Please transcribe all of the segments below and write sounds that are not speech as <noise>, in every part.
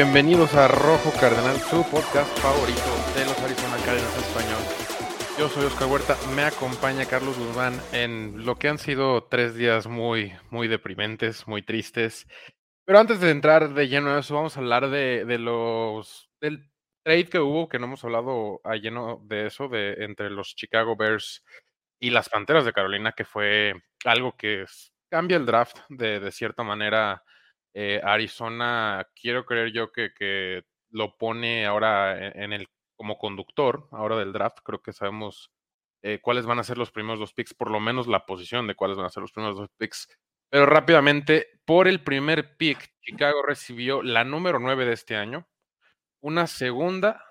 Bienvenidos a Rojo Cardenal, su podcast favorito de los Arizona Cardinals español. Yo soy Oscar Huerta, me acompaña Carlos Guzmán en lo que han sido tres días muy, muy deprimentes, muy tristes. Pero antes de entrar de lleno a eso, vamos a hablar de, de los del trade que hubo, que no hemos hablado a lleno de eso, de entre los Chicago Bears y las Panteras de Carolina, que fue algo que cambia el draft de, de cierta manera. Eh, Arizona, quiero creer yo que, que lo pone ahora en, el como conductor ahora del draft. Creo que sabemos eh, cuáles van a ser los primeros dos picks, por lo menos la posición de cuáles van a ser los primeros dos picks. Pero rápidamente, por el primer pick, Chicago recibió la número 9 de este año, una segunda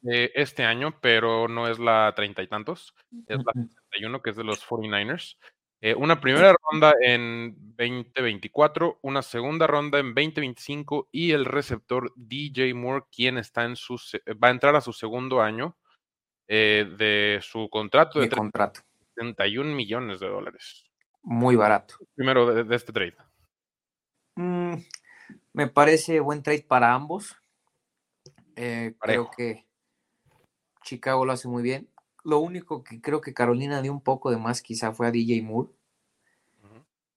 de este año, pero no es la treinta y tantos, es la 61, que es de los 49ers. Eh, una primera ronda en 2024, una segunda ronda en 2025 y el receptor DJ Moore, quien está en su, va a entrar a su segundo año eh, de su contrato de, de contrato. 71 millones de dólares. Muy barato. Primero de, de este trade. Mm, me parece buen trade para ambos. Eh, creo que Chicago lo hace muy bien. Lo único que creo que Carolina dio un poco de más quizá fue a DJ Moore.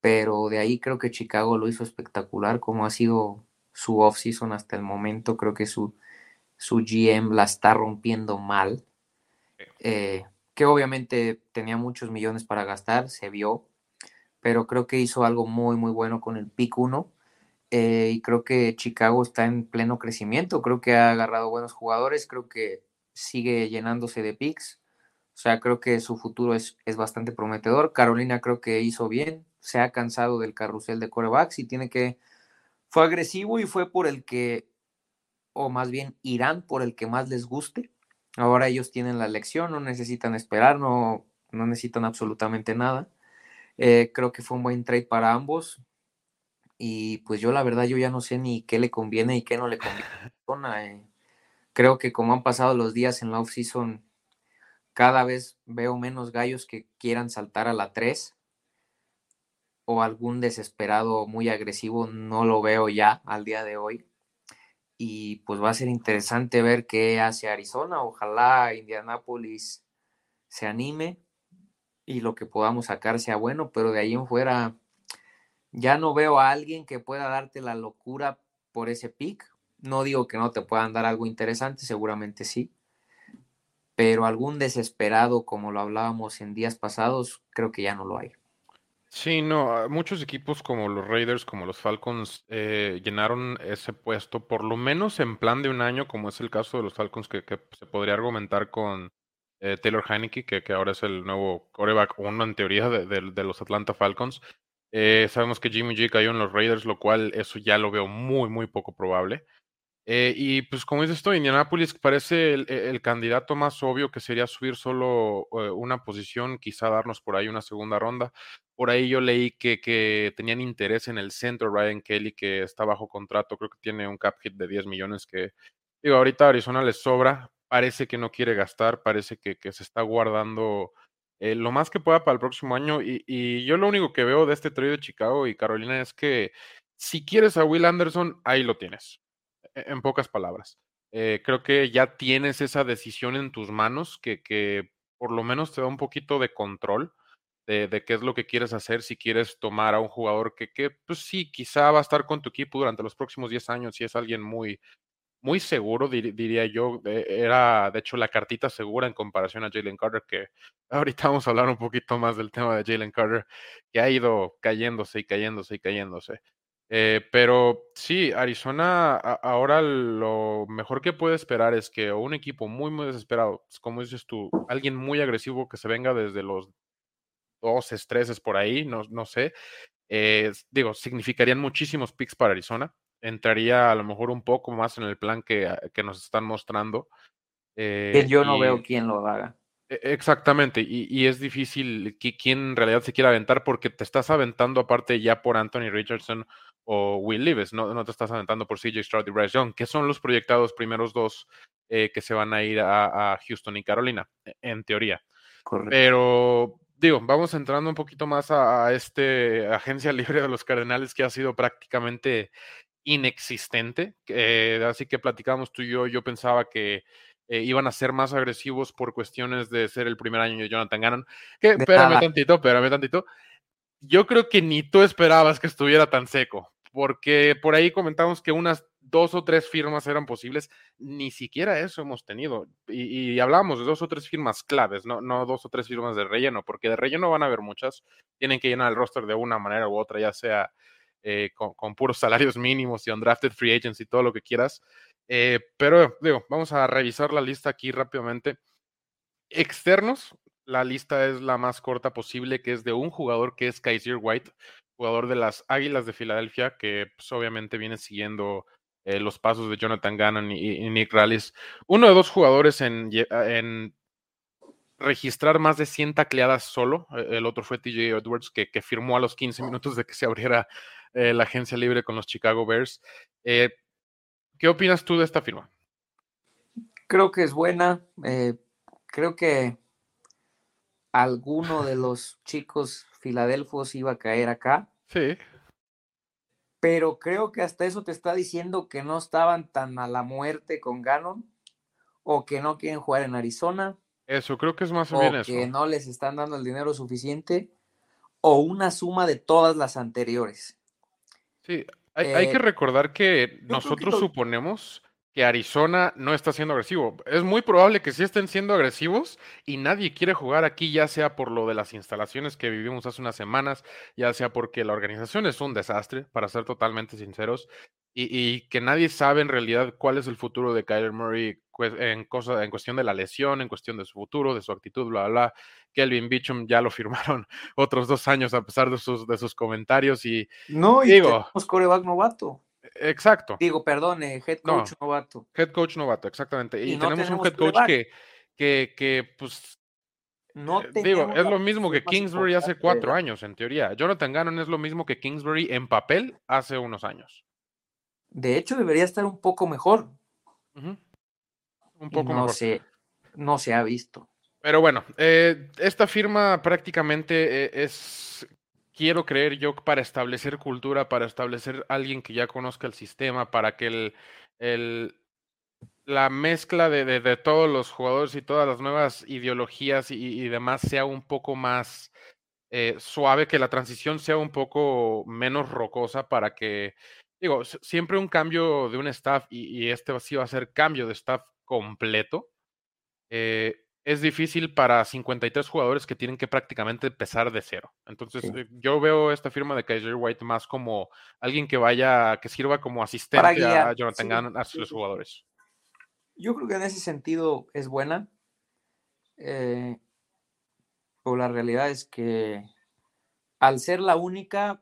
Pero de ahí creo que Chicago lo hizo espectacular, como ha sido su off-season hasta el momento. Creo que su, su GM la está rompiendo mal. Eh, que obviamente tenía muchos millones para gastar, se vio. Pero creo que hizo algo muy, muy bueno con el pick 1. Eh, y creo que Chicago está en pleno crecimiento. Creo que ha agarrado buenos jugadores. Creo que sigue llenándose de picks. O sea, creo que su futuro es, es, bastante prometedor. Carolina creo que hizo bien, se ha cansado del carrusel de corebacks y tiene que, fue agresivo y fue por el que, o más bien irán por el que más les guste. Ahora ellos tienen la elección, no necesitan esperar, no, no necesitan absolutamente nada. Eh, creo que fue un buen trade para ambos. Y pues yo la verdad yo ya no sé ni qué le conviene y qué no le conviene. Eh, creo que como han pasado los días en la off-season, cada vez veo menos gallos que quieran saltar a la 3 o algún desesperado muy agresivo, no lo veo ya al día de hoy. Y pues va a ser interesante ver qué hace Arizona. Ojalá Indianapolis se anime y lo que podamos sacar sea bueno, pero de ahí en fuera ya no veo a alguien que pueda darte la locura por ese pick. No digo que no te puedan dar algo interesante, seguramente sí, pero algún desesperado, como lo hablábamos en días pasados, creo que ya no lo hay. Sí, no, muchos equipos como los Raiders, como los Falcons, eh, llenaron ese puesto, por lo menos en plan de un año, como es el caso de los Falcons, que, se podría argumentar con eh, Taylor Heineke, que, ahora es el nuevo coreback, uno en teoría de, de, de los Atlanta Falcons. Eh, sabemos que Jimmy G cayó en los Raiders, lo cual eso ya lo veo muy, muy poco probable. Eh, y pues como dices esto, Indianapolis parece el, el, candidato más obvio que sería subir solo uh, una posición, quizá darnos por ahí una segunda ronda. Por ahí yo leí que, que, tenían interés en el centro Ryan Kelly, que está bajo contrato, creo que tiene un cap hit de 10 millones que, digo, ahorita Arizona les sobra, parece que no quiere gastar, parece que, que se está guardando eh, lo más que pueda para el próximo año. Y, y yo lo único que veo de este trío de Chicago y Carolina es que si quieres a Will Anderson, ahí lo tienes en pocas palabras. Eh, creo que ya tienes esa decisión en tus manos que, que, por lo menos te da un poquito de control de, qué es lo que quieres hacer, si quieres tomar a un jugador que, que, pues sí, quizá va a estar con tu equipo durante los próximos 10 años, si es alguien muy, muy seguro, dir, diría yo. Eh, era, de hecho, la cartita segura en comparación a Jalen Carter, que <laughs> ahorita vamos a hablar un poquito más del tema de Jalen Carter, que ha ido cayéndose y cayéndose y cayéndose. Eh, pero sí, Arizona ahora lo mejor que puede esperar es que un equipo muy, muy desesperado, pues, como dices tú, alguien muy agresivo que se venga desde los dos estreses por ahí, no, no sé, eh, digo, significarían muchísimos picks para Arizona. Entraría a lo mejor un poco más en el plan que, que nos están mostrando. Eh, yo no y... veo quién lo haga. E, exactamente, y, y, es difícil que quien en realidad se quiera aventar porque te estás aventando aparte ya por Anthony Richardson o Will Levis, no, no te estás aventando por CJ Stroud y Bryce Young, que son los proyectados primeros dos eh, que se van a ir a, a, Houston y Carolina, e, en teoría. Correcto. Pero digo, vamos entrando un poquito más a, a este agencia <laughs> libre de los Cardenales que ha sido prácticamente inexistente. así que platicamos tú y yo, yo pensaba que eh, iban a ser más agresivos por cuestiones de ser el primer año de Jonathan Gannon. Que, espérame tantito, espérame tantito. Yo creo que ni tú esperabas que estuviera tan seco, porque por ahí comentamos que unas dos o tres firmas eran posibles, ni siquiera eso hemos tenido. Y, hablamos de dos o tres firmas claves, no, no dos o tres firmas de relleno, porque de relleno van a haber muchas. Tienen que llenar el roster de una manera u otra, ya sea eh, con, puros <laughs> salarios mínimos y undrafted free agents y todo lo que quieras. Eh, pero digo, vamos a revisar la lista aquí rápidamente. Externos, la lista es la más corta posible, que es de un jugador que es Kaiser White, jugador de las Águilas de Filadelfia, que pues, obviamente viene siguiendo eh, los pasos de Jonathan Gannon y, Nick Rallis. Uno de dos jugadores en, en, registrar más de 100 tacleadas solo. E, el otro fue TJ Edwards, que, que, firmó a los 15 minutos de que se abriera eh, la agencia libre con los Chicago Bears. ¿Qué opinas tú de esta firma? Creo que es buena. Eh, creo que alguno de los chicos filadelfos iba a caer acá. Sí. Pero creo que hasta eso te está diciendo que no estaban tan a la muerte con Ganon o que no quieren jugar en Arizona. Eso, creo que es más o, menos Que no les están dando el dinero suficiente o una suma de todas las anteriores. Sí, hay, que eh, recordar que nosotros suponemos que Arizona no está siendo agresivo. Es muy probable que sí estén siendo agresivos y nadie quiere jugar aquí, ya sea por lo de las instalaciones que vivimos hace unas semanas, ya sea porque la organización es un desastre, para ser totalmente sinceros, y, que nadie sabe en realidad cuál es el futuro de Kyler Murray en, cosa, en cuestión de la lesión, en cuestión de su futuro, de su actitud, bla, bla, bla. Kelvin Beachum ya lo firmaron <laughs> otros dos años a pesar de sus, de sus comentarios y no, y digo, tenemos coreback novato. Exacto. Digo, perdón, eh, head coach novato. Head coach novato, exactamente. Y, tenemos, un head coach que, que, que, pues, no eh, digo, es lo mismo que Kingsbury hace cuatro años, en teoría. Jonathan Gannon es lo mismo que Kingsbury en papel hace unos años. De hecho, debería estar un poco mejor. Un poco no mejor. no se ha visto. Pero bueno, eh, esta firma prácticamente es quiero creer yo para establecer cultura, para establecer alguien que ya conozca el sistema, para que el, el la mezcla de, de, todos los jugadores y todas las nuevas ideologías y, demás sea un poco más eh, suave, que la transición sea un poco menos rocosa para que, digo, siempre un cambio de un staff y, y este sí va a ser cambio de staff completo. Eh, es difícil para 53 jugadores que tienen que prácticamente empezar de cero. Entonces, eh, yo veo esta firma de Kaiser White más como alguien que vaya, que sirva como asistente a Jonathan Gannon, a sus jugadores. Yo creo que en ese sentido es buena. Eh, pero la realidad es que al ser la única,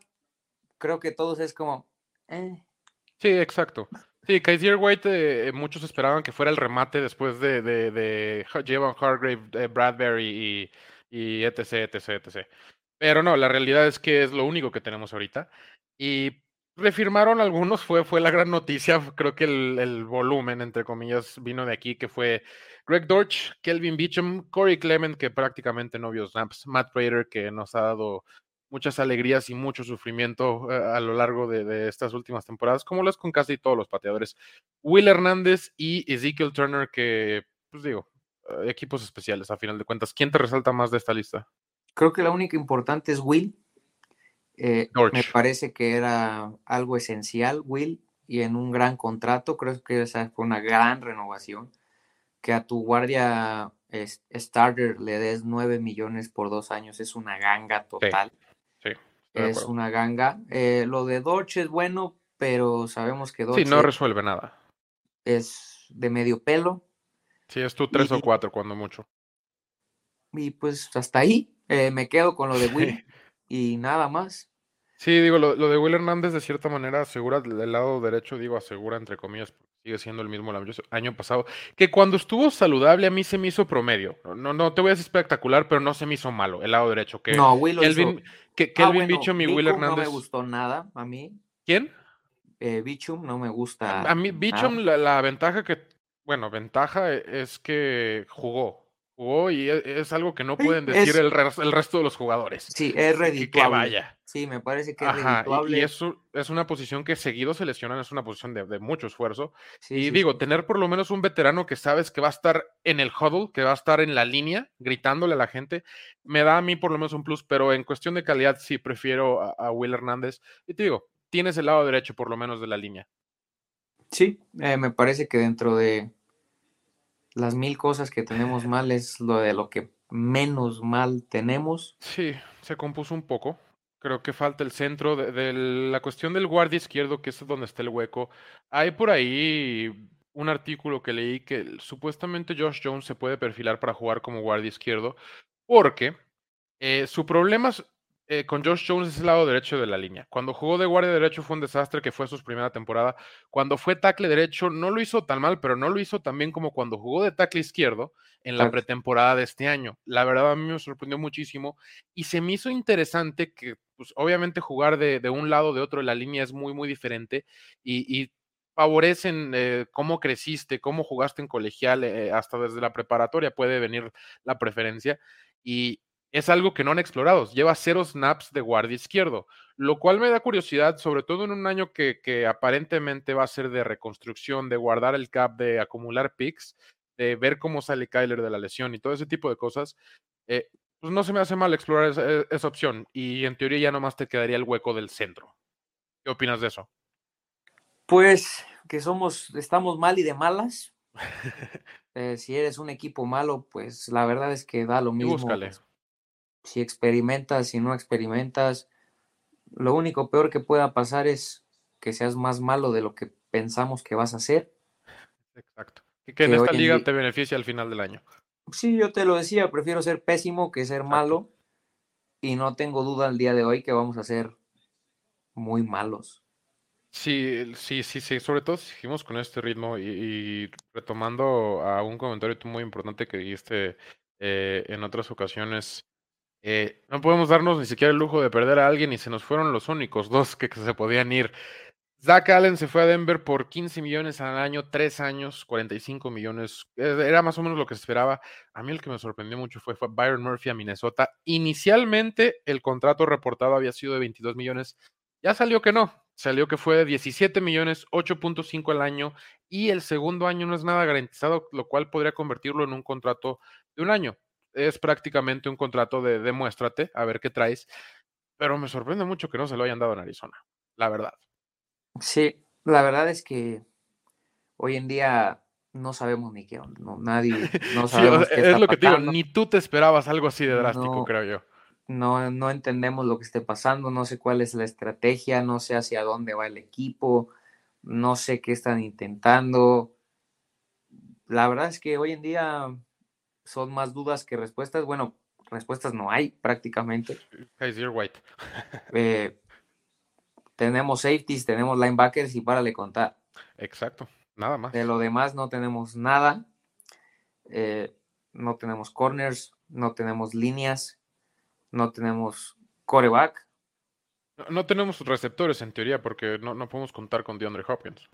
creo que todos es como. Eh. Sí, exacto. Sí, Kaiser White, eh, muchos esperaban que fuera el remate después de, de, de Javon Hargrave, eh, Bradbury y, y etc, etc, etc. Pero no, la realidad es que es lo único que tenemos ahorita. Y refirmaron algunos, fue, fue la gran noticia. Creo que el, el volumen, entre comillas, vino de aquí, que fue Greg Dortch, Kelvin Beecham, Corey Clement, que prácticamente no vio snaps, Matt Prater, que nos ha dado muchas alegrías y mucho sufrimiento eh, a lo largo de, estas últimas temporadas, como lo es con casi todos los pateadores. Will Hernández y Ezekiel Turner, que, pues digo, eh, equipos especiales a final de cuentas. ¿Quién te resalta más de esta lista? Creo que la única importante es Will. Eh, me parece que era algo esencial, Will, y en un gran contrato. Creo que esa fue una gran renovación. Que a tu guardia starter le des 9 millones por dos años es una ganga total es una ganga. Eh, lo de Dorch es bueno, pero sabemos que Dorch. Sí, no resuelve nada. Es de medio pelo. Sí, es tú tres o cuatro, cuando mucho. Y pues hasta ahí eh, me quedo con lo de Will <laughs> y nada más. Sí, digo, lo, de Will Hernández de cierta manera asegura del lado derecho, digo, asegura entre comillas, sigue siendo el mismo año pasado, que cuando estuvo saludable a mí se me hizo promedio. No, no te voy a decir espectacular, pero no se me hizo malo el lado derecho. Que no, Will Kelvin, que, ah, Kelvin Bichum y Will Hernández. No me gustó nada a mí. ¿Quién? Eh, Bichum no me gusta. A, mí, Bichum, la, ventaja que, bueno, ventaja es que jugó. Jugó y e, es, algo que no pueden decir el, el, resto de los jugadores. Sí, es redituable. Que, vaya. Sí, me parece que es redituable. Y, eso es una posición que seguido se lesionan, es una posición de, mucho esfuerzo. y digo, tener por lo menos un veterano que sabes que va a estar en el huddle, que va a estar en la línea, gritándole a la gente, me da a mí por lo menos un plus, pero en cuestión de calidad sí prefiero a, Will Hernández. Y te digo, tienes el lado derecho por lo menos de la línea. Sí, eh, me parece que dentro de las mil cosas que tenemos mal es lo de lo que menos mal tenemos. Sí, se compuso un poco. Creo que falta el centro de, la cuestión del guardia izquierdo, que es donde está el hueco. Hay por ahí un artículo que leí que supuestamente Josh Jones se puede perfilar para jugar como guardia izquierdo, porque eh, su problema eh, con Josh Jones es el lado derecho de la línea. Cuando jugó de guardia derecho fue un desastre, que fue su primera temporada. Cuando fue tackle derecho no lo hizo tan mal, pero no lo hizo tan bien como cuando jugó de tackle izquierdo en la pretemporada de este año. La verdad a mí me sorprendió muchísimo y se me hizo interesante que, pues, obviamente jugar de, un lado o de otro de la línea es muy, muy diferente y, favorecen eh, cómo creciste, cómo jugaste en colegial, eh, hasta desde la preparatoria puede venir la preferencia. Y, es algo que no han explorado. Lleva cero snaps de guardia izquierdo, lo cual me da curiosidad, sobre todo en un año que, aparentemente va a ser de reconstrucción, de guardar el cap, de acumular picks, de ver cómo sale Kyler de la lesión y todo ese tipo de cosas. Eh, pues no se me hace mal explorar esa, e, esa, opción y en teoría ya nomás te quedaría el hueco del centro. ¿Qué opinas de eso? Pues que somos, estamos mal y de malas. <laughs> Eh, si eres un equipo malo, pues la verdad es que da lo mismo. búscale si experimentas, si no experimentas, lo único peor que pueda pasar es que seas más malo de lo que pensamos que vas a ser. Exacto. Y que, en esta liga te beneficia al final del año. Sí, yo te lo decía, prefiero ser pésimo que ser malo. Y no tengo duda al día de hoy que vamos a ser muy malos. Sí, sí, sí, sí. Sobre todo si seguimos con este ritmo y, retomando a un comentario muy importante que dijiste eh, en otras ocasiones eh, no podemos darnos ni siquiera el lujo de perder a alguien y se nos fueron los únicos dos que, se podían ir. Zach Allen se fue a Denver por 15 millones al año, 3 años, 45 millones. Eh, era más o menos lo que se esperaba. A mí el que me sorprendió mucho fue Byron Murphy a Minnesota. Inicialmente el contrato reportado había sido de 22 millones. Ya salió que no. Salió que fue de 17 millones, 8.5 al año. Y el segundo año no es nada garantizado, lo cual podría convertirlo en un contrato de un año es prácticamente un contrato de demuéstrate, a ver qué traes. Pero me sorprende mucho que no se lo hayan dado en Arizona, la verdad. Sí, la verdad es que hoy en día no sabemos ni qué onda, no, nadie, no <laughs> sabemos Es lo que te digo, ni tú te esperabas algo así de drástico, creo yo. No, no entendemos lo que esté pasando, no sé cuál es la estrategia, no sé hacia dónde va el equipo, no sé qué están intentando. La verdad es que hoy en día son más dudas que respuestas. Bueno, respuestas no hay prácticamente. White. <laughs> Eh, tenemos safeties, tenemos linebackers y para le contar. Exacto, nada más. De lo demás no tenemos nada. Eh, no tenemos corners, no tenemos líneas, no tenemos coreback. No, tenemos receptores en teoría porque no, no podemos contar con DeAndre Hopkins.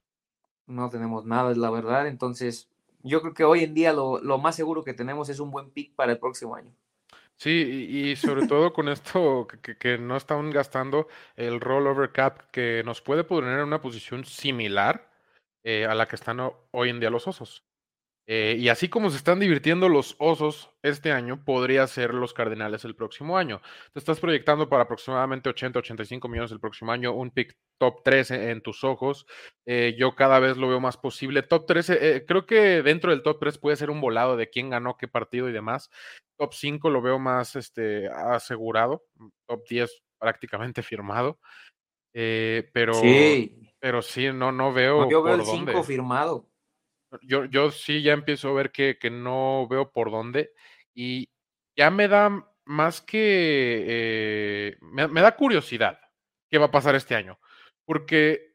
No tenemos nada, es la verdad. Entonces, yo creo que hoy en día lo, más seguro que tenemos es un buen pick para el próximo año. Sí, y, sobre todo con esto que, no están gastando el rollover cap que nos puede poner en una posición similar eh, a la que están hoy en día los osos. Eh, y así como se están divirtiendo los osos este año, podría ser los Cardenales el próximo año. Te estás proyectando para aproximadamente 80, 85 millones el próximo año, un pick top 3 en, tus ojos. Eh, yo cada vez lo veo más posible. Top 3, eh, creo que dentro del top 3 puede ser un volado de quién ganó qué partido y demás. Top 5 lo veo más este, asegurado. Top 10 prácticamente <laughs> firmado. pero, sí. pero sí, no, no veo. yo veo el 5 firmado. Yo, yo sí ya empiezo a ver que, que no veo por dónde y ya me da más que, eh, me, da curiosidad qué va a pasar este año, porque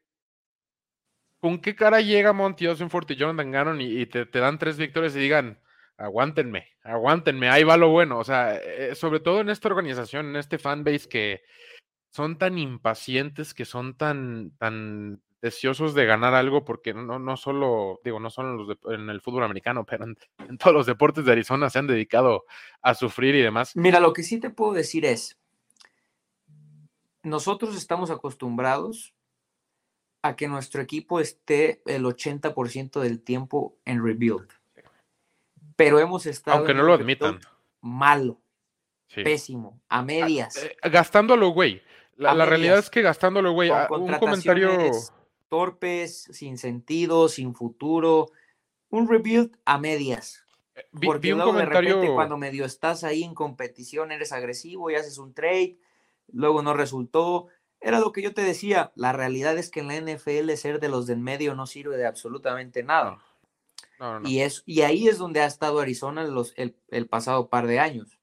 ¿con qué cara llega Monty Fort y Jonathan Gannon y, te, dan tres victorias y digan, aguántenme, aguántenme, ahí va lo bueno, o sea, eh, sobre todo en esta organización, en este fanbase que son tan impacientes, que son tan, tan deseosos de ganar algo porque no, no solo, digo, no solo en, el fútbol americano, pero en, todos los deportes de Arizona se han dedicado a sufrir y demás. Mira, lo que sí te puedo decir es, nosotros estamos acostumbrados a que nuestro equipo esté el 80% del tiempo en rebuild. Pero hemos estado... Aunque no lo admitan. Malo. Pésimo. A medias. Eh, gastándolo, güey. La, realidad es que gastándolo, güey. Ah, un comentario torpes, sin sentido, sin futuro. Un rebuild a medias. Eh, Porque un comentario... de repente cuando medio estás ahí en competición, eres agresivo y haces un trade, luego no resultó. Era lo que yo te decía, la realidad es que en la NFL ser de los del medio no sirve de absolutamente nada. Y, es, y ahí es donde ha estado Arizona los, el, pasado par de años.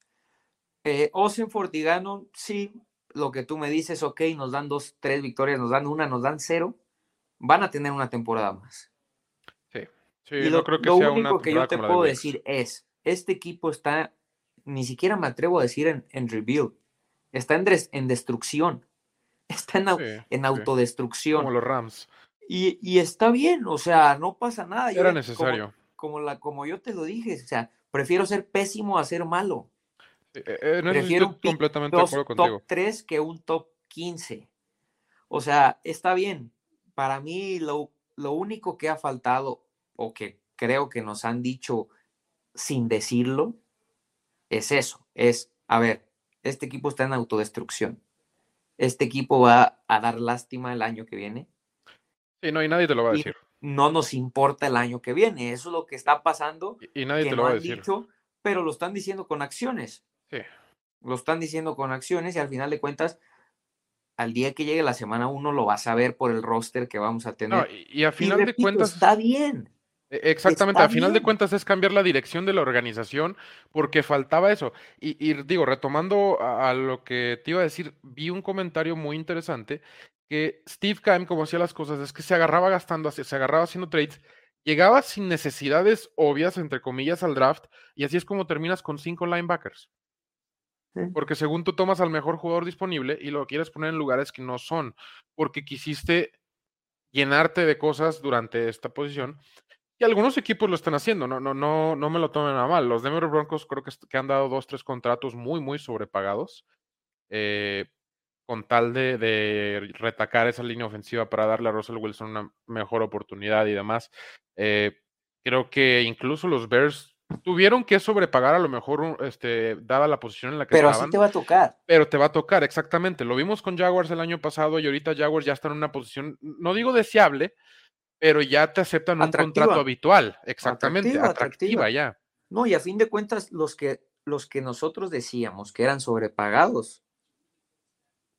Eh, Osenford y sí, lo que tú me dices, ok, nos dan dos, tres victorias, nos dan una, nos dan cero van a tener una temporada más. Sí, sí lo, creo que lo único que yo te puedo decir es, este equipo está, ni siquiera me atrevo a decir en, en rebuild, está en, en destrucción, <laughs> está en, en autodestrucción. Como los Rams. Y, y, está bien, o sea, no pasa nada. Era necesario. Como, la, como yo te lo dije, o sea, prefiero ser pésimo a ser malo. Eh, eh, prefiero un completamente de acuerdo contigo. top 3 que un top 15. O sea, está bien, para mí lo, lo único que ha faltado o que creo que nos han dicho sin decirlo es eso, es, a ver, este equipo está en autodestrucción. Este equipo va a dar lástima el año que viene. Sí, no, y nadie te lo va a decir. No nos importa el año que viene. Eso es lo que está pasando. Y, nadie te lo va a decir. pero lo están diciendo con acciones. Sí. Lo están diciendo con acciones y al final de cuentas al día que llegue la semana uno lo vas a ver por el roster que vamos a tener. y, a final de cuentas. Está bien. E, exactamente, a final de cuentas es cambiar la dirección de la organización porque faltaba eso. Y, digo, retomando a, lo que te iba a decir, vi un comentario muy interesante que Steve Keim, como hacía las cosas, es que se agarraba gastando, se agarraba haciendo trades, llegaba sin necesidades obvias, entre comillas, al draft, y así es como terminas con cinco linebackers. Porque según tú tomas al mejor jugador disponible y lo quieres poner en lugares que no son, porque quisiste llenarte de cosas durante esta posición. Y algunos equipos lo están haciendo, no, no, no, no me lo tomen a mal. Los Denver Broncos creo que, han dado dos, tres contratos muy, muy sobrepagados, eh, con tal de, de, retacar esa línea ofensiva para darle a Russell Wilson una mejor oportunidad y demás. Eh, creo que incluso los Bears tuvieron que sobrepagar a lo mejor, este, dada la posición en la que pero estaban. Pero así te va a tocar. Pero te va a tocar, exactamente. Lo vimos con Jaguars el año pasado y ahorita Jaguars ya está en una posición, no digo deseable, pero ya te aceptan un contrato habitual. Exactamente, atractiva, ya. No, y a fin de cuentas, los que, los que nosotros decíamos que eran sobrepagados,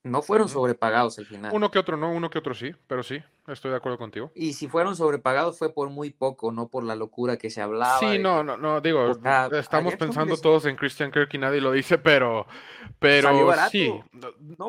no fueron sobrepagados al final. Uno que otro no, uno que otro sí, pero sí, estoy de acuerdo contigo. Y si fueron sobrepagados fue por muy poco, no por la locura que se hablaba. Sí, no, no, no, digo, estamos pensando todos en Christian Kirk y nadie lo dice, pero, pero sí.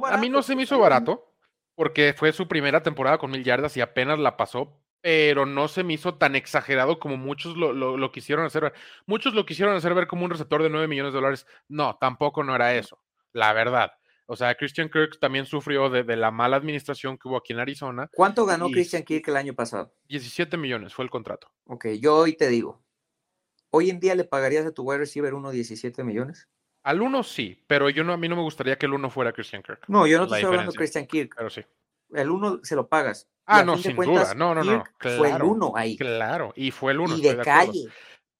a mí no se me hizo barato porque fue su primera temporada con mil yardas y apenas la pasó, pero no se me hizo tan exagerado como muchos lo, lo, quisieron hacer ver. Muchos lo quisieron hacer ver como un receptor de 9 millones de dólares. No, tampoco no era eso, la verdad. O sea, Christian Kirk también sufrió de, la mala administración que hubo aquí en Arizona. ¿Cuánto ganó Christian Kirk el año pasado? 17 millones fue el contrato. Ok, yo hoy te digo, ¿hoy en día le pagarías a tu wide receiver uno 17 millones? Al uno sí, pero yo no, a mí no me gustaría que el uno fuera Christian Kirk. No, yo no te estoy hablando de Christian Kirk. Pero sí. El uno se lo pagas. Ah, no, sin duda. No, no, no. fue el uno ahí. Claro, y fue el uno. Y de, calle.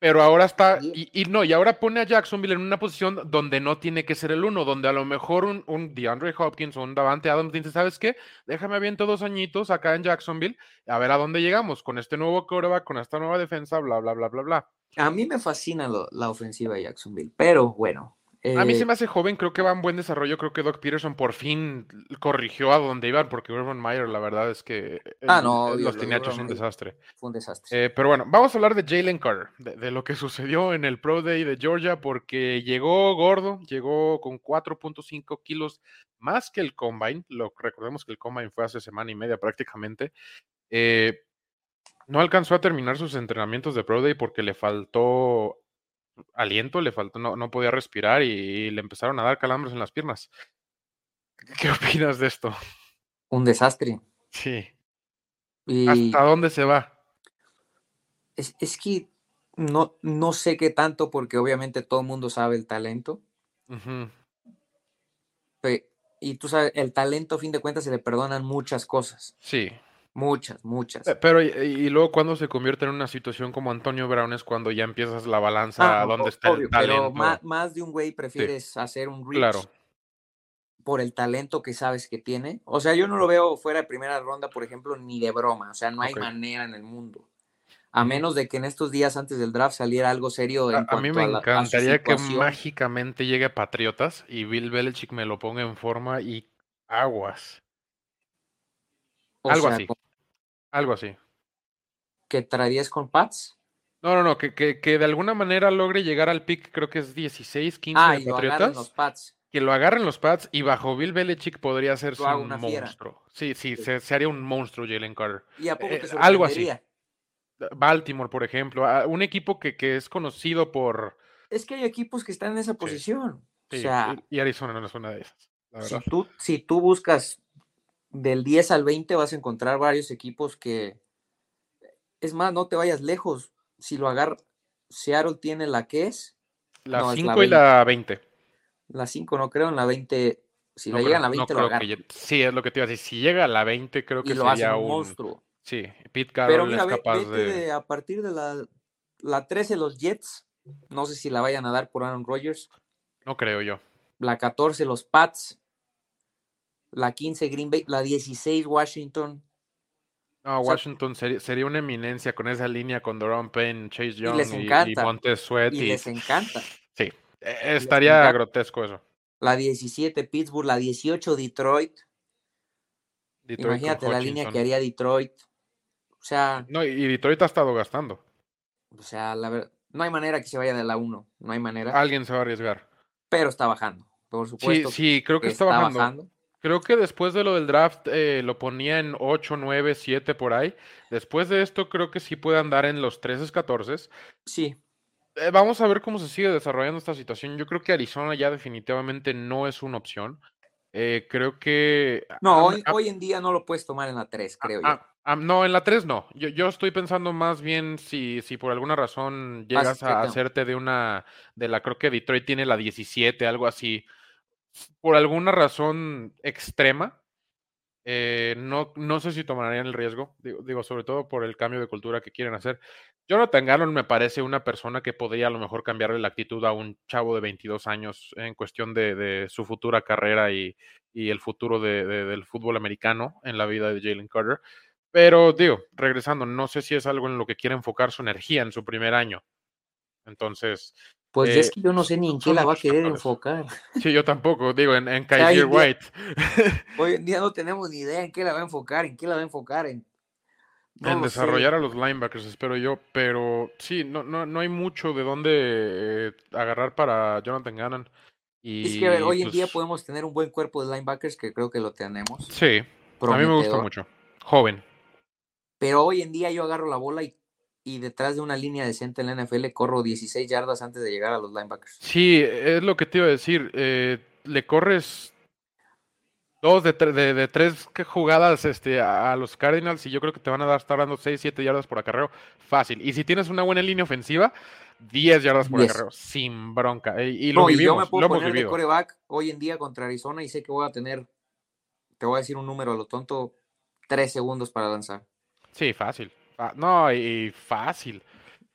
Pero ahora está, y, no, y ahora pone a Jacksonville en una posición donde no tiene que ser el uno, donde a lo mejor un, un DeAndre Hopkins o un Davante Adams dice, ¿sabes qué? Déjame aviento dos añitos acá en Jacksonville, a ver a dónde llegamos con este nuevo coreback, con esta nueva defensa, bla, bla, bla, bla, bla. A mí me fascina la ofensiva de Jacksonville, pero bueno, a mí se eh, me hace joven, creo que va en buen desarrollo. Creo que Doc Peterson por fin corrigió a donde iban, porque Urban Meyer, la verdad es que ah, no, los tenía hechos un desastre. Fue un desastre. Eh, pero bueno, vamos a hablar de Jalen Carter, de, lo que <laughs> sucedió en el Pro Day de Georgia, porque llegó gordo, llegó con 4.5 kilos más que el Combine. Lo, recordemos que el Combine fue hace semana y media prácticamente. Eh, no alcanzó a terminar sus entrenamientos de Pro Day porque le faltó aliento, le faltó, no, no podía respirar y, le empezaron a dar calambres en las piernas. <laughs> ¿Qué opinas de esto? Un desastre. Sí. ¿Hasta dónde se va? Es, es, que no, no sé qué tanto, porque obviamente todo el mundo sabe el talento. y tú sabes, el talento, a fin de cuentas, se le perdonan muchas cosas. Sí. Muchas, muchas. Pero, y, luego cuando se convierte en una situación como Antonio Brown es cuando ya empiezas la balanza ah, donde está el talento. Pero más, de un güey prefieres hacer un reach claro. por el talento que sabes que tiene. O sea, yo no lo veo fuera de primera ronda, por ejemplo, ni de broma. O sea, no hay manera en el mundo. A menos de que en estos días antes del draft saliera algo serio. En a, mí me encantaría que mágicamente llegue Patriotas y Bill Belichick me lo ponga en forma y aguas. algo así. Algo así. ¿Que traerías con Pats? No, no, no, que, que, de alguna manera logre llegar al pick, creo que es 16, 15 ah, de Patriotas. los Pats. Que lo agarren los Pats y bajo Bill Belichick podría ser un monstruo. Sí, sí, Se, haría un monstruo Jalen Carter. ¿Y a poco eh, Algo así. Baltimore, por ejemplo, un equipo que, que, es conocido por... Es que hay equipos que están en esa posición. o sea, y Arizona no es una de esas. Si, tú, si tú buscas del 10 al 20 vas a encontrar varios equipos que... Es más, no te vayas lejos. Si lo agarra, Seattle tiene la que es. La 5 y la 20. La 5 no creo, en la 20... Si le llega a la 20 lo agarra. sí, es lo que te iba a decir. Si llega a la 20 creo que sería un, monstruo. Sí, Pete Carroll es capaz de... A partir de la, la 13 los Jets, no sé si la vayan a dar por Aaron Rodgers. No creo yo. La 14 los Pats, la 15 Green Bay, la 16 Washington. No, Washington sería, una eminencia con esa línea con Doron Payne, Chase Young y, Montez Sweat. Y, les encanta. Sí, e, estaría grotesco eso. La 17 Pittsburgh, la 18 Detroit. Imagínate la línea que haría Detroit. O sea. No, y Detroit ha estado gastando. O sea, la verdad, no hay manera que se vaya de la 1. No hay manera. Alguien se va a arriesgar. Pero está bajando. Por supuesto. Sí, sí, creo que, está, bajando. Creo que después de lo del draft eh, lo ponía en 8, 9, 7 por ahí. Después de esto creo que sí puede andar en los 13, 14. Sí. Eh, vamos a ver cómo se sigue desarrollando esta situación. Yo creo que Arizona ya definitivamente no es una opción. Eh, creo que... No, hoy, en día no lo puedes tomar en la 3, creo yo. no, en la 3 no. Yo, yo, estoy pensando más bien si, si por alguna razón llegas a hacerte de una... De la, creo que Detroit tiene la 17, algo así por alguna razón extrema, eh, no, no sé si tomarían el riesgo, digo, sobre todo por el cambio de cultura que quieren hacer. Jonathan Gannon me parece una persona que podría a lo mejor cambiarle la actitud a un chavo de 22 años en cuestión de, su futura carrera y, el futuro del fútbol americano en la vida de Jalen Carter. Pero digo, regresando, no sé si es algo en lo que quiere enfocar su energía en su primer año. Entonces, pues es eh, que yo no sé ni en qué la va a querer <laughs> enfocar. Sí, yo tampoco, digo, en, en Kaiser White. <laughs> Hoy en día no <laughs> tenemos ni idea en qué la va a enfocar, en qué la va a enfocar. En, en desarrollar a los linebackers, espero yo, pero sí, no, no, no hay mucho de dónde eh, agarrar para Jonathan Gannon. Y, es que a ver, hoy en día pues podemos tener un buen cuerpo de linebackers, que creo que lo tenemos. Sí, a mí me gusta mucho. Joven. Pero hoy en día yo agarro la bola y y detrás de una línea decente en la NFL corro 16 yardas antes de llegar a los linebackers. Sí, es lo que te iba a decir. Eh, le corres dos de, de, tres jugadas este, a, los Cardinals y yo creo que te van a dar, estar dando 6, 7 yardas por acarreo fácil. Y si tienes una buena línea ofensiva, 10 yardas por acarreo sin bronca. Eh, y, lo vivimos, yo me puedo poner de coreback hoy en día contra Arizona y sé que voy a tener, te voy a decir un número a lo tonto, 3 segundos para lanzar. Sí, fácil. Ah, no, y fácil.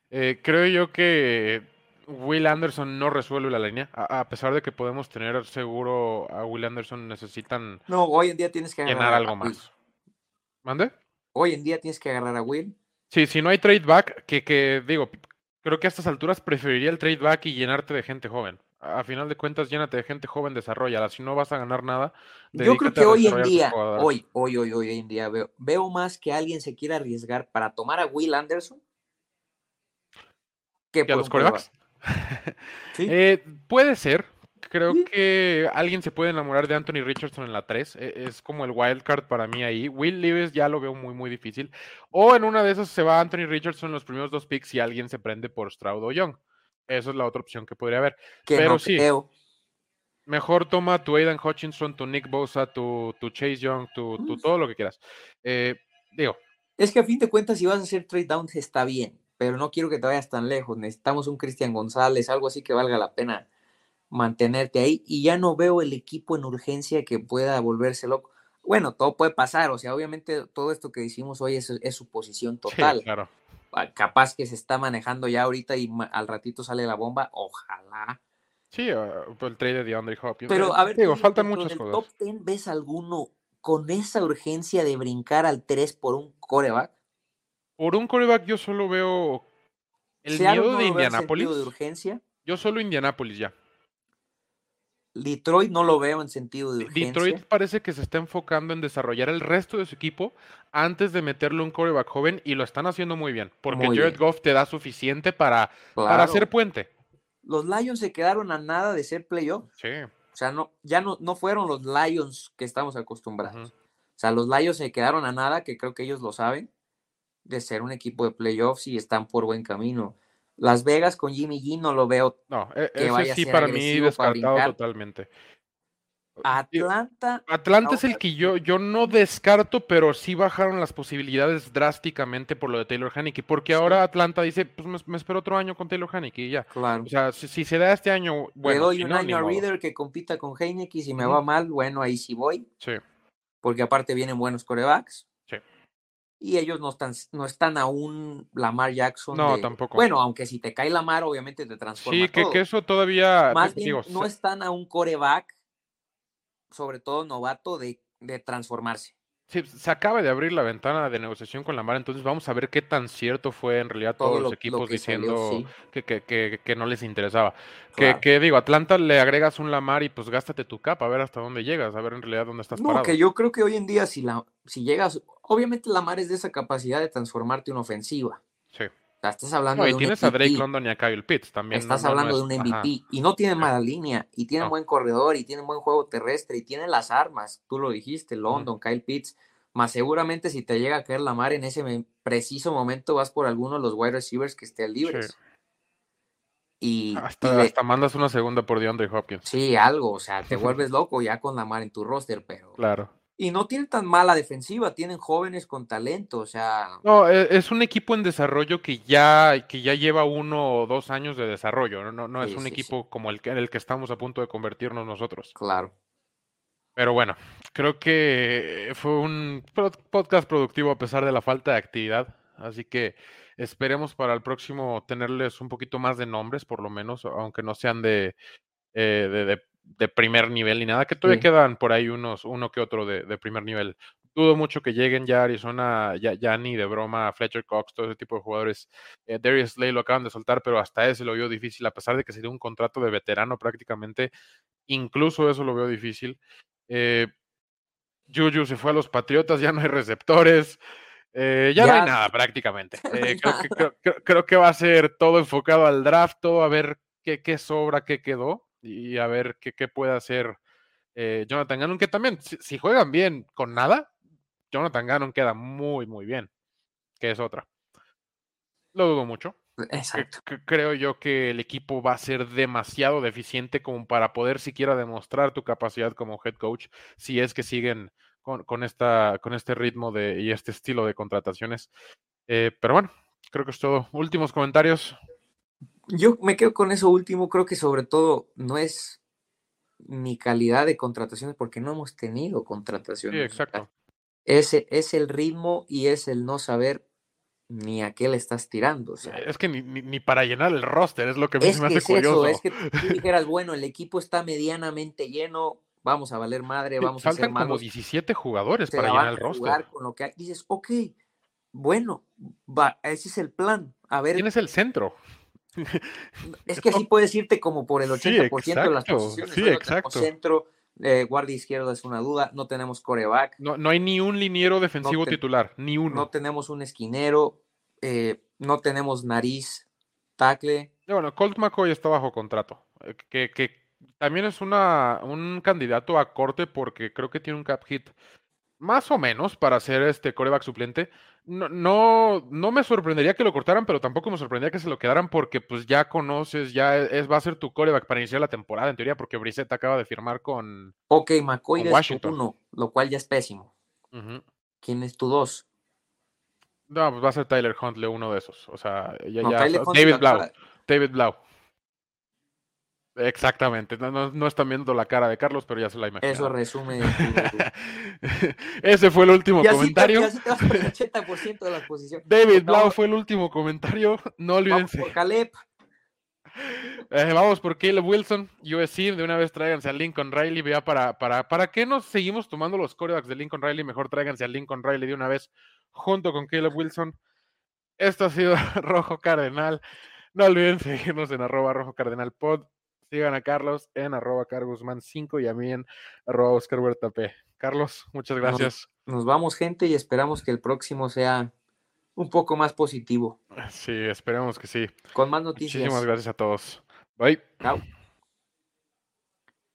Eh, creo yo que Will Anderson no resuelve la línea. A, pesar de que podemos tener seguro a Will Anderson, necesitan. No, hoy en día tienes que llenar algo más. ¿Mande? Hoy en día tienes que agarrar a Will. Sí, si no hay trade back, que, que digo, creo que a estas alturas preferiría el trade back y llenarte de gente joven a final de cuentas, llénate de gente joven, desarrolla. Si no vas a ganar nada. Yo creo que hoy en día, hoy, hoy, hoy, hoy en día veo, veo más que alguien se quiera arriesgar para tomar a Will Anderson que, a los corebacks. <laughs> Eh, puede ser. Creo que alguien se puede enamorar de Anthony Richardson en la 3. E, es como el wild card para mí ahí. Will Levis ya lo veo muy, muy difícil. O en una de esas se va Anthony Richardson en los primeros dos picks y alguien se prende por Stroud o Young. Esa es la otra opción que podría haber. Pero sí, mejor toma tu Aidan Hutchinson, tu Nick Bosa, tu, tu Chase Young, tu, tu, todo lo que quieras. Eh, digo. Es que a fin de cuentas, si vas a hacer trade down, está bien, pero no quiero que te vayas tan lejos. Necesitamos un Cristian González, algo así que valga la pena mantenerte ahí. Y ya no veo el equipo en urgencia que pueda volverse loco. Bueno, todo puede pasar, o sea, obviamente todo esto que decimos hoy es, su posición total. claro. Ah, capaz que se está manejando ya ahorita y al ratito sale la bomba, ojalá. Sí, ah, el trade de DeAndre Hopkins. Pero a ver, digo, faltan muchas cosas. top 10 ves alguno con esa urgencia de brincar al 3 por un coreback? Por un coreback yo solo veo el miedo de Indianapolis. de urgencia? Yo solo Indianapolis ya. Detroit no lo veo en sentido de urgencia. Detroit parece que se está enfocando en desarrollar el resto de su equipo antes de meterle un coreback joven y lo están haciendo muy bien, porque Jared Goff te da suficiente para, para hacer puente. Los Lions se quedaron a nada de ser playoff. Sí. O sea, no, ya no, no fueron los Lions que estamos acostumbrados. O sea, los Lions se quedaron a nada, que creo que ellos lo saben, de ser un equipo de playoffs y están por buen camino. Las Vegas con Jimmy G no lo veo. No, e, ese sí para mí descartado totalmente. Atlanta. Atlanta es el que yo, yo no descarto, pero sí bajaron las posibilidades drásticamente por lo de Taylor Haneke, porque ahora Atlanta dice, pues me, espero otro año con Taylor Haneke y ya. Claro. O sea, si, se da este año, bueno. Le doy un año a Reader que compita con Haneke, si me va mal, bueno, ahí sí voy. Sí. Porque aparte vienen buenos corebacks y ellos no están, no están aún Lamar Jackson. No, tampoco. Bueno, aunque si te cae Lamar, obviamente te transforma. Sí, que, que eso todavía. Más bien, no están a un coreback, sobre todo novato, de, de transformarse. Sí, se acaba de abrir la ventana de negociación con Lamar, entonces vamos a ver qué tan cierto fue en realidad todos los equipos diciendo que, que, que, no les interesaba. Que, digo, Atlanta le agregas un Lamar y pues gástate tu capa, a ver hasta dónde llegas, a ver en realidad dónde estás no, que yo creo que hoy en día si, la, si llegas, obviamente Lamar es de esa capacidad de transformarte en ofensiva. Sí. Estás hablando de y tienes a Drake London y a Kyle Pitts también. Estás hablando de un MVP y no tiene mala línea y tiene buen corredor y tiene buen juego terrestre y tiene las armas. Tú lo dijiste, London, Kyle Pitts más seguramente si te llega a caer la mar en ese preciso momento vas por alguno de los wide receivers que estén libres. Y, hasta, mandas una segunda por DeAndre Hopkins. Sí, algo, o sea, te vuelves loco ya con la mar en tu roster, pero. Claro. Y no tienen tan mala defensiva, tienen jóvenes con talento, o sea. No, e, es un equipo en desarrollo que ya, que ya lleva uno o dos años de desarrollo, no, no, es un equipo como el, el que estamos a punto de convertirnos nosotros. Claro. Pero bueno, creo que fue un podcast productivo a pesar de la falta de actividad. Así que esperemos para el próximo tenerles un poquito más de nombres, por lo menos, aunque no sean de, eh, de, primer nivel ni nada, que todavía quedan por ahí unos, uno que otro de, primer nivel. Dudo mucho que lleguen ya a Arizona, ya, ya, ni de broma, Fletcher Cox, todo ese tipo de jugadores. Eh, Darius Slay lo acaban de soltar, pero hasta ese lo veo difícil, a pesar de que sería un contrato de veterano prácticamente. Incluso eso lo veo difícil. Eh, Juju se fue a los Patriotas, ya no hay receptores. Eh, ya, no hay nada prácticamente. <laughs> Eh, creo, que, va a ser todo enfocado al draft, todo a ver qué, qué sobra, qué quedó y a ver qué, qué puede hacer Jonathan Gannon, que también, si, juegan bien con nada, Jonathan Gannon queda muy, muy bien, que es otra. Lo dudo mucho. Exacto. creo yo que el equipo va a ser demasiado deficiente como para poder siquiera demostrar tu capacidad como head coach si es que siguen con, esta, con este ritmo de, y este estilo de contrataciones. Eh, pero bueno, creo que es todo. Últimos comentarios. Yo me quedo con eso último. Creo que sobre todo no es ni calidad de contrataciones porque no hemos tenido contrataciones. Sí, exacto. Ese es el ritmo y es el no saber ni a qué le estás tirando. es que ni, para llenar el roster, es lo que me hace curioso. es que tú dijeras, bueno, el equipo está medianamente lleno, vamos a valer madre, vamos a ser como 17 jugadores para llenar el roster. Con lo que dices, ok, bueno, va, ese es el plan. A ver. ¿Quién es el centro? Es que así puedes irte como por el 80% de las posiciones. Sí, exacto. Centro, eh, guardia izquierdo es una duda. No tenemos coreback. No, no hay ni un liniero defensivo titular, ni uno. No tenemos un esquinero. Eh, no tenemos nariz, tackle. Bueno, Colt McCoy está bajo contrato. Eh, que, que también es una, un candidato a corte porque creo que tiene un cap hit más o menos para ser este coreback suplente. No, no, no, me sorprendería que lo cortaran, pero tampoco me sorprendería que se lo quedaran porque pues ya conoces, ya es, va a ser tu coreback para iniciar la temporada, en teoría, porque Brissett acaba de firmar con. Ok, McCoy es tu uno, lo cual ya es pésimo. ¿Quién es tu dos? No, pues va a ser Tyler Huntley uno de esos. O sea, ya, ya. David Blau. David Blau. Exactamente. No, no, están viendo la cara de Carlos, pero ya se la imaginan. Eso resume. <laughs> Ese fue el último comentario. David Blau fue el último comentario. No olvídense. Vamos por Caleb. Eh, vamos por Caleb Wilson, USC. De una vez tráiganse a Lincoln Riley. Vea para, para, ¿Para qué nos seguimos tomando los corebacks de Lincoln Riley? Mejor tráiganse a Lincoln Riley de una vez junto con Caleb Wilson. Esto ha sido <laughs> Rojo Cardenal. No olviden seguirnos en arroba rojo cardenal pod. Sigan a Carlos en arroba cargusman5 y a mí en arroba Oscar Carlos, muchas gracias. Nos, vamos, gente, y esperamos que el próximo sea un poco más positivo. Sí, esperemos que sí. Con más noticias. Muchísimas gracias a todos. Bye. Chao.